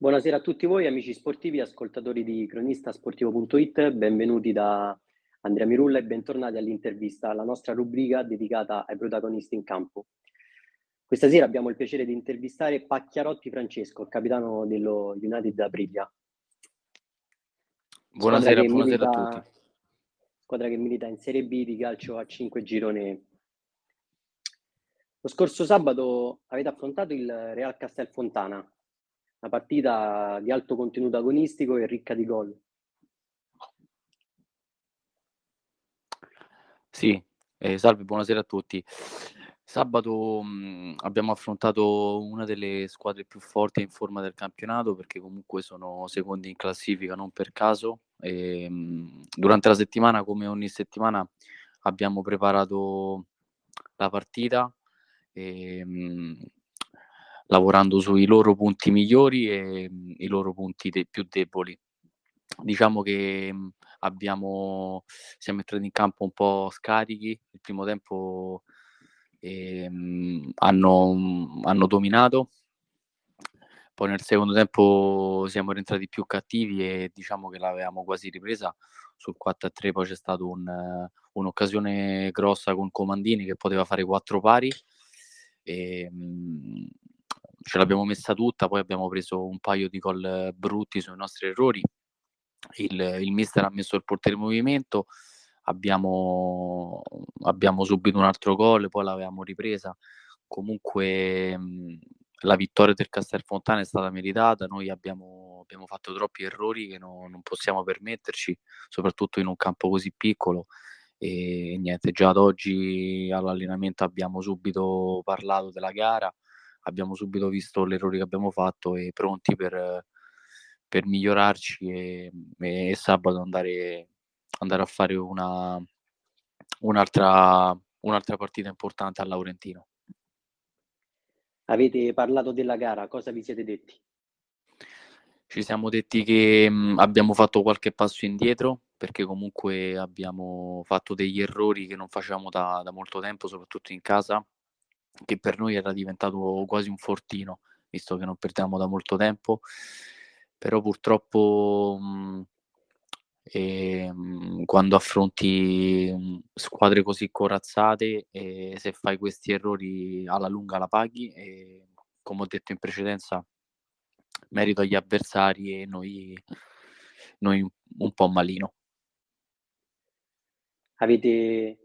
Buonasera a tutti voi amici sportivi, ascoltatori di cronistasportivo.it, benvenuti da Andrea Mirulla e bentornati all'intervista, la nostra rubrica dedicata ai protagonisti in campo. Questa sera abbiamo il piacere di intervistare Pacchiarotti Francesco, il capitano dello United Aprilia. Buonasera, buonasera milita, a tutti. Squadra che milita in Serie B di calcio a 5 girone. Lo scorso sabato avete affrontato il Real Castelfontana, una partita di alto contenuto agonistico e ricca di gol. Sì, eh, salve, buonasera a tutti. Sabato mh, abbiamo affrontato una delle squadre più forti in forma del campionato perché comunque sono secondi in classifica non per caso. E, mh, durante la settimana, come ogni settimana, abbiamo preparato la partita e, mh, lavorando sui loro punti migliori e mh, i loro punti de- più deboli. Diciamo che mh, abbiamo, siamo entrati in campo un po' scarichi, il primo tempo eh, mh, hanno, hanno dominato, poi nel secondo tempo siamo rientrati più cattivi e diciamo che l'avevamo quasi ripresa. Sul 4-3, poi c'è stata un, un'occasione grossa con Comandini che poteva fare quattro pari. E, mh, ce l'abbiamo messa tutta, poi abbiamo preso un paio di gol brutti sui nostri errori. Il, il mister ha messo il portiere in movimento, abbiamo, abbiamo subito un altro gol, poi l'avevamo ripresa. Comunque la vittoria del Castelfontana è stata meritata, noi abbiamo, abbiamo fatto troppi errori che no, non possiamo permetterci, soprattutto in un campo così piccolo. E niente, già ad oggi all'allenamento abbiamo subito parlato della gara abbiamo subito visto l'errore che abbiamo fatto e pronti per, per migliorarci e, e, sabato andare, andare a fare una, un'altra, un'altra partita importante a Laurentino. Avete parlato della gara, cosa vi siete detti? Ci siamo detti che mh, abbiamo fatto qualche passo indietro perché comunque abbiamo fatto degli errori che non facevamo da, da molto tempo, soprattutto in casa, che per noi era diventato quasi un fortino, visto che non perdiamo da molto tempo, però purtroppo mh, e, mh, quando affronti mh, squadre così corazzate, e se fai questi errori alla lunga la paghi e come ho detto in precedenza merito agli avversari e noi, noi un po' malino. Avete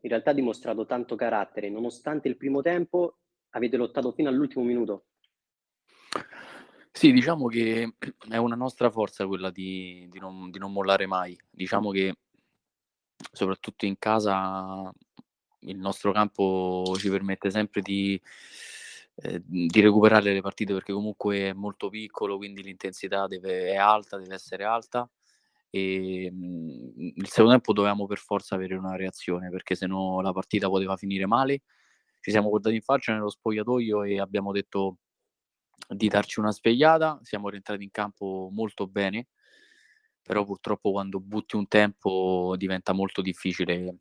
in realtà dimostrato tanto carattere, nonostante il primo tempo avete lottato fino all'ultimo minuto. Sì, diciamo che è una nostra forza quella di, di, non, di non mollare mai. Diciamo che soprattutto in casa il nostro campo ci permette sempre di, eh, di recuperare le partite perché comunque è molto piccolo, quindi l'intensità deve, è alta, deve essere alta e mh, il secondo tempo dovevamo per forza avere una reazione perché sennò la partita poteva finire male. Ci siamo guardati in faccia nello spogliatoio e abbiamo detto di darci una svegliata, siamo rientrati in campo molto bene, però purtroppo quando butti un tempo diventa molto difficile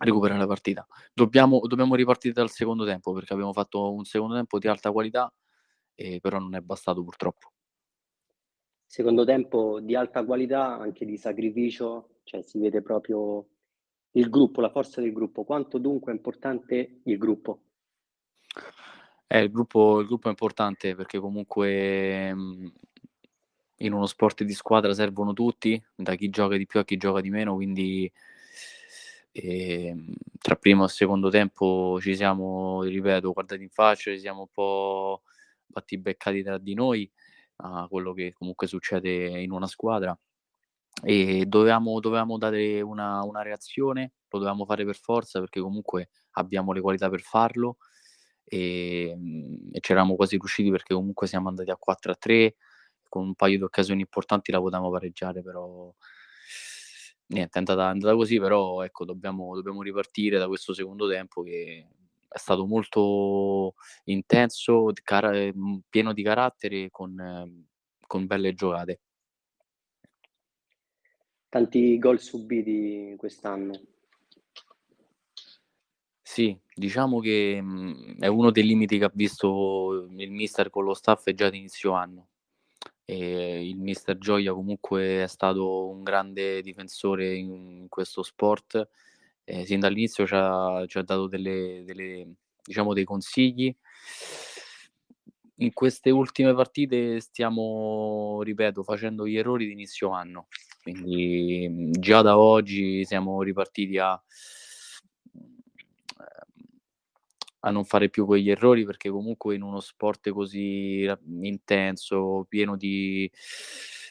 recuperare la partita. Dobbiamo, dobbiamo ripartire dal secondo tempo perché abbiamo fatto un secondo tempo di alta qualità, eh, però non è bastato purtroppo secondo tempo di alta qualità, anche di sacrificio, cioè si vede proprio il gruppo, la forza del gruppo. Quanto dunque è importante il gruppo? Eh, il, gruppo il gruppo è importante perché comunque mh, in uno sport di squadra servono tutti, da chi gioca di più a chi gioca di meno, quindi eh, tra primo e secondo tempo ci siamo, ripeto, guardati in faccia, ci siamo un po' batti beccati tra di noi a quello che comunque succede in una squadra e dovevamo, dovevamo dare una, una, reazione, lo dovevamo fare per forza perché comunque abbiamo le qualità per farlo e, mhmm, e c'eravamo quasi riusciti perché comunque siamo andati a 4 a 3 con un paio di occasioni importanti la potevamo pareggiare però niente è andata, è andata così però ecco dobbiamo, dobbiamo ripartire da questo secondo tempo che è stato molto intenso, cara- ehm, pieno di carattere, con, ehm, con belle giocate. Tanti gol subiti quest'anno. Sì, diciamo che mh, mhmm, è uno dei limiti che ha visto il mister con lo staff già ad inizio anno. e il mister Gioia comunque è stato un grande difensore in, in questo sport, eh, sin dall'inizio ci ha, ci ha dato delle, delle, diciamo, dei consigli. In queste ultime partite stiamo, ripeto, facendo gli errori di inizio anno, quindi già da oggi siamo ripartiti a, a non fare più quegli errori perché comunque in uno sport così intenso, pieno di,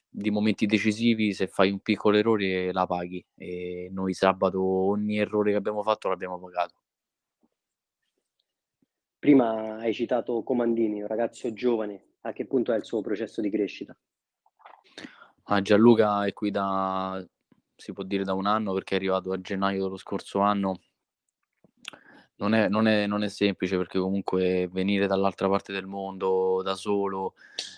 di momenti decisivi, se fai un piccolo errore la paghi e noi sabato ogni errore che abbiamo fatto l'abbiamo pagato. Prima hai citato Comandini, un ragazzo giovane, a che punto è il suo processo di crescita? Ah, Gianluca è qui da, si può dire da un anno perché è arrivato a gennaio dello scorso anno. Non è, non, è, non è, semplice perché comunque venire dall'altra parte del mondo da solo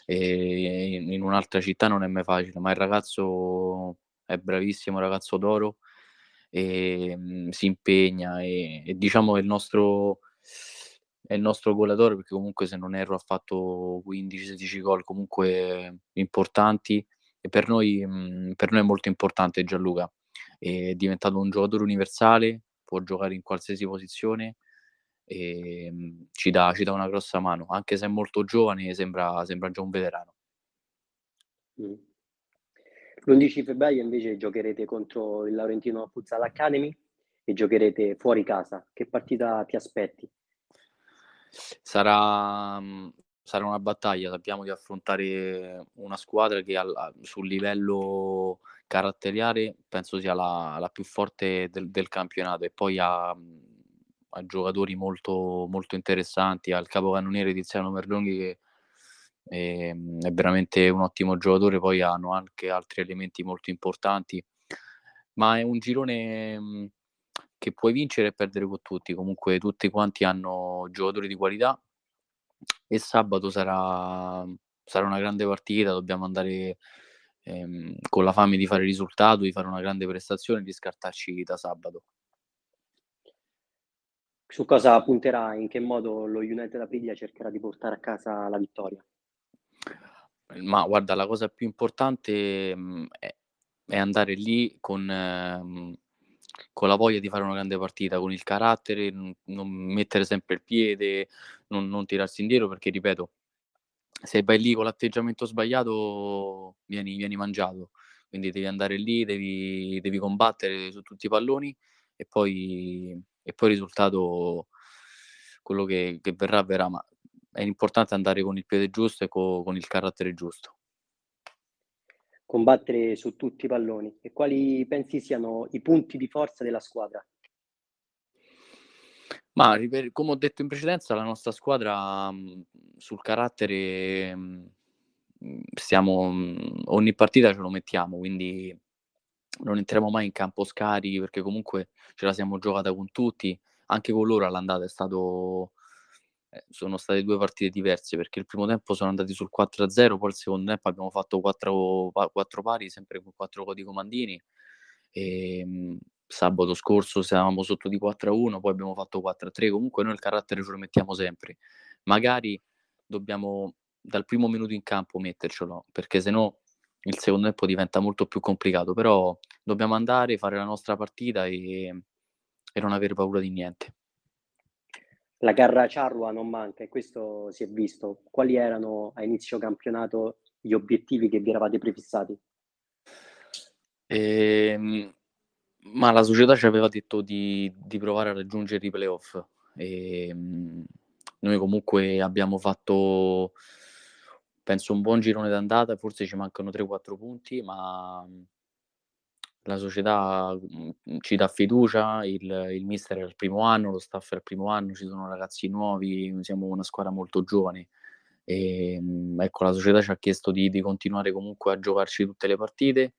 e in, un'altra città non è mai facile, ma il ragazzo è bravissimo, ragazzo d'oro e mh, mm, si impegna e, e diciamo è il nostro è il nostro goleatore perché comunque se non erro ha fatto 15-16 gol comunque importanti e per noi, mh, mm, per noi è molto importante Gianluca è diventato un giocatore universale può giocare in qualsiasi posizione e ehm, ci dà, ci dà una grossa mano, anche se è molto giovane, sembra, sembra già un veterano. Mm. L'11 febbraio invece giocherete contro il Laurentino Futsal Academy e giocherete fuori casa. Che partita ti aspetti? Sarà, sarà una battaglia, sappiamo di affrontare una squadra che al, sul livello caratteriale penso sia la, la più forte del, del, campionato e poi ha, ha giocatori molto, molto interessanti, ha il capocannoniere Tiziano Merlonghi che è, è veramente un ottimo giocatore, poi hanno anche altri elementi molto importanti, ma è un girone che puoi vincere e perdere con tutti, comunque tutti quanti hanno giocatori di qualità e sabato sarà, sarà una grande partita, dobbiamo andare ehm, con la fame di fare risultato, di fare una grande prestazione e di scartarci da sabato. Su cosa punterà? In che modo lo United Aprilia cercherà di portare a casa la vittoria? Ma guarda, la cosa più importante mh, è, è, andare lì con, mh, con, la voglia di fare una grande partita, con il carattere, non mettere sempre il piede, non, non tirarsi indietro, perché ripeto, se vai lì con l'atteggiamento sbagliato vieni, vieni mangiato. Quindi devi andare lì, devi, devi combattere su tutti i palloni e poi, e poi il risultato, quello che, che, verrà, verrà. Ma è importante andare con il piede giusto e co, con il carattere giusto. Combattere su tutti i palloni. E quali pensi siano i punti di forza della squadra? Ma come ho detto in precedenza, la nostra squadra mh, sul carattere mh, stiamo, mh, ogni partita ce lo mettiamo, quindi non entriamo mai in campo scarichi perché comunque ce la siamo giocata con tutti, anche con loro all'andata è stato eh, sono state due partite diverse perché il primo tempo sono andati sul 4-0, poi il secondo tempo abbiamo fatto 4, 4 pari, sempre con 4 codi comandini. E, ehm, sabato scorso stavamo sotto di 4-1, poi abbiamo fatto 4-3, comunque noi il carattere ce lo mettiamo sempre. Magari dobbiamo dal primo minuto in campo mettercelo, perché se no il secondo tempo diventa molto più complicato, però dobbiamo andare, fare la nostra partita e, e non avere paura di niente. La garra Charrua non manca e questo si è visto. Quali erano a inizio campionato gli obiettivi che vi eravate prefissati? Ehm, ma la società ci aveva detto di, di provare a raggiungere i playoff. E, ehm, noi comunque abbiamo fatto, penso, un buon girone d'andata, forse ci mancano 3-4 punti, ma la società mh, ci dà fiducia, il, il mister è il primo anno, lo staff è il primo anno, ci sono ragazzi nuovi, siamo una squadra molto giovane. E, ecco, la società ci ha chiesto di, di continuare comunque a giocarci tutte le partite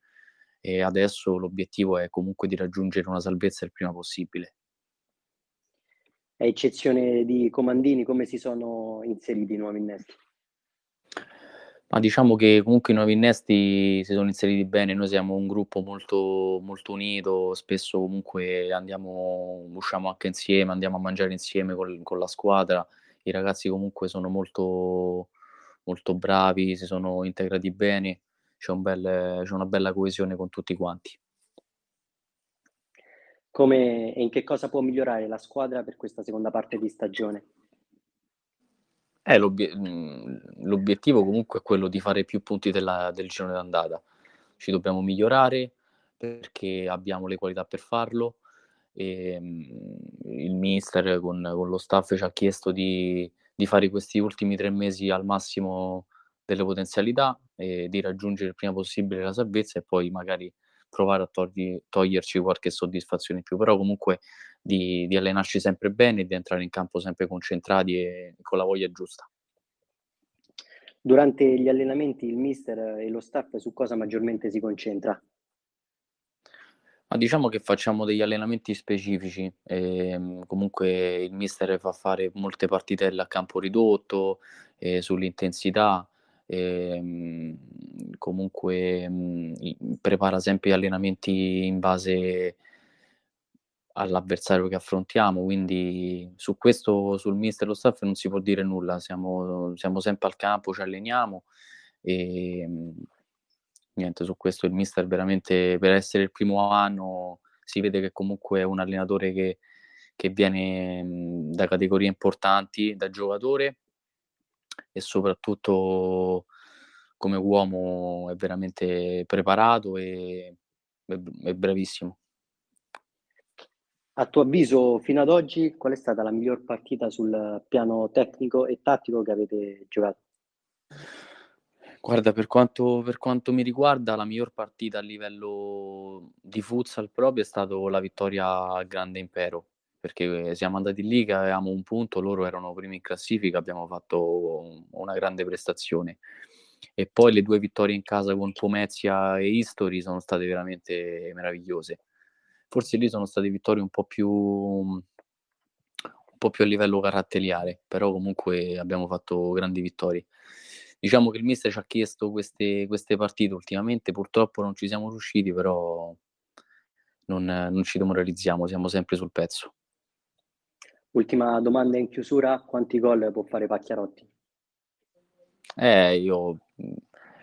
e adesso l'obiettivo è comunque di raggiungere una salvezza il prima possibile. A eccezione di Comandini, come si sono inseriti i nuovi innesti? Ma diciamo che comunque i nuovi innesti si sono inseriti bene, noi siamo un gruppo molto, molto unito, spesso comunque andiamo, usciamo anche insieme, andiamo a mangiare insieme col, con la squadra, i ragazzi comunque sono molto, molto bravi, si sono integrati bene, c'è, un bel, c'è una bella coesione con tutti quanti. Come e in che cosa può migliorare la squadra per questa seconda parte di stagione? Eh, l'obiet- l'obiettivo comunque è quello di fare più punti della, del girone d'andata. Ci dobbiamo migliorare perché abbiamo le qualità per farlo. E, il mister con, con, lo staff ci ha chiesto di, di, fare questi ultimi tre mesi al massimo delle potenzialità e di raggiungere il prima possibile la salvezza e poi magari provare a togli, toglierci qualche soddisfazione in più, però comunque di, di allenarci sempre bene e di entrare in campo sempre concentrati e con la voglia giusta. Durante gli allenamenti il mister e lo staff su cosa maggiormente si concentra? Ma diciamo che facciamo degli allenamenti specifici, e, comunque il mister fa fare molte partitelle a campo ridotto, eh, sull'intensità, e, comunque mh, prepara sempre gli allenamenti in base all'avversario che affrontiamo, quindi su questo, sul mister e lo staff non si può dire nulla, siamo, siamo sempre al campo, ci alleniamo e niente, su questo il mister veramente per essere il primo anno si vede che comunque è un allenatore che, che viene da categorie importanti, da giocatore e soprattutto come uomo è veramente preparato e è, bravissimo. A tuo avviso, fino ad oggi, qual è stata la miglior partita sul piano tecnico e tattico che avete giocato? Guarda, per quanto, per quanto mi riguarda, la miglior partita a livello di futsal proprio è stata la vittoria al Grande Impero, perché siamo andati lì che avevamo un punto, loro erano primi in classifica, abbiamo fatto una grande prestazione. E poi le due vittorie in casa con Pomezia e Istori sono state veramente meravigliose forse lì sono state vittorie un po' più un po' più a livello caratteriale, però comunque abbiamo fatto grandi vittorie. Diciamo che il mister ci ha chiesto queste, queste partite ultimamente, purtroppo non ci siamo riusciti, però non, non ci demoralizziamo, siamo sempre sul pezzo. Ultima domanda in chiusura, quanti gol può fare Pacchiarotti? Eh, io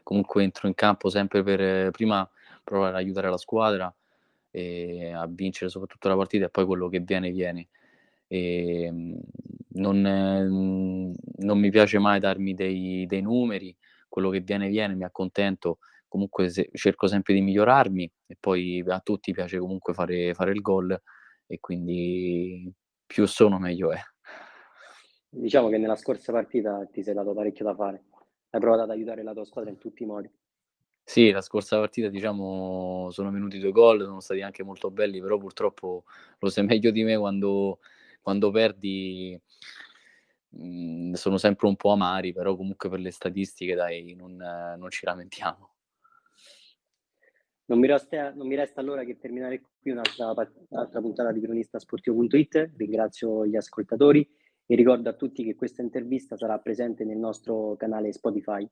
comunque entro in campo sempre per prima provare ad aiutare la squadra, a vincere soprattutto la partita e poi quello che viene viene. Ehm, non, non, mi piace mai darmi dei, dei, numeri, quello che viene viene, mi accontento, comunque se, cerco sempre di migliorarmi e poi a tutti piace comunque fare, fare il gol e quindi più sono meglio è. Diciamo che nella scorsa partita ti sei dato parecchio da fare, hai provato ad aiutare la tua squadra in tutti i modi. Sì, la scorsa partita diciamo sono venuti due gol, sono stati anche molto belli, però purtroppo lo sai meglio di me quando, quando perdi mh, mhmm, sono sempre un po' amari, però comunque per le statistiche dai non, non ci lamentiamo. Non mi, resta, non mi, resta, allora che terminare qui un'altra, un'altra puntata di cronistasportivo.it. Ringrazio gli ascoltatori e ricordo a tutti che questa intervista sarà presente nel nostro canale Spotify.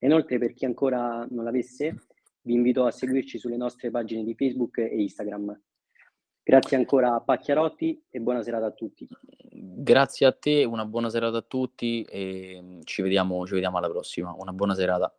Inoltre, per chi ancora non l'avesse, vi invito a seguirci sulle nostre pagine di Facebook e Instagram. Grazie ancora a Pacchiarotti e buona serata a tutti. Grazie a te, una buona serata a tutti e ci vediamo, ci vediamo alla prossima. Una buona serata.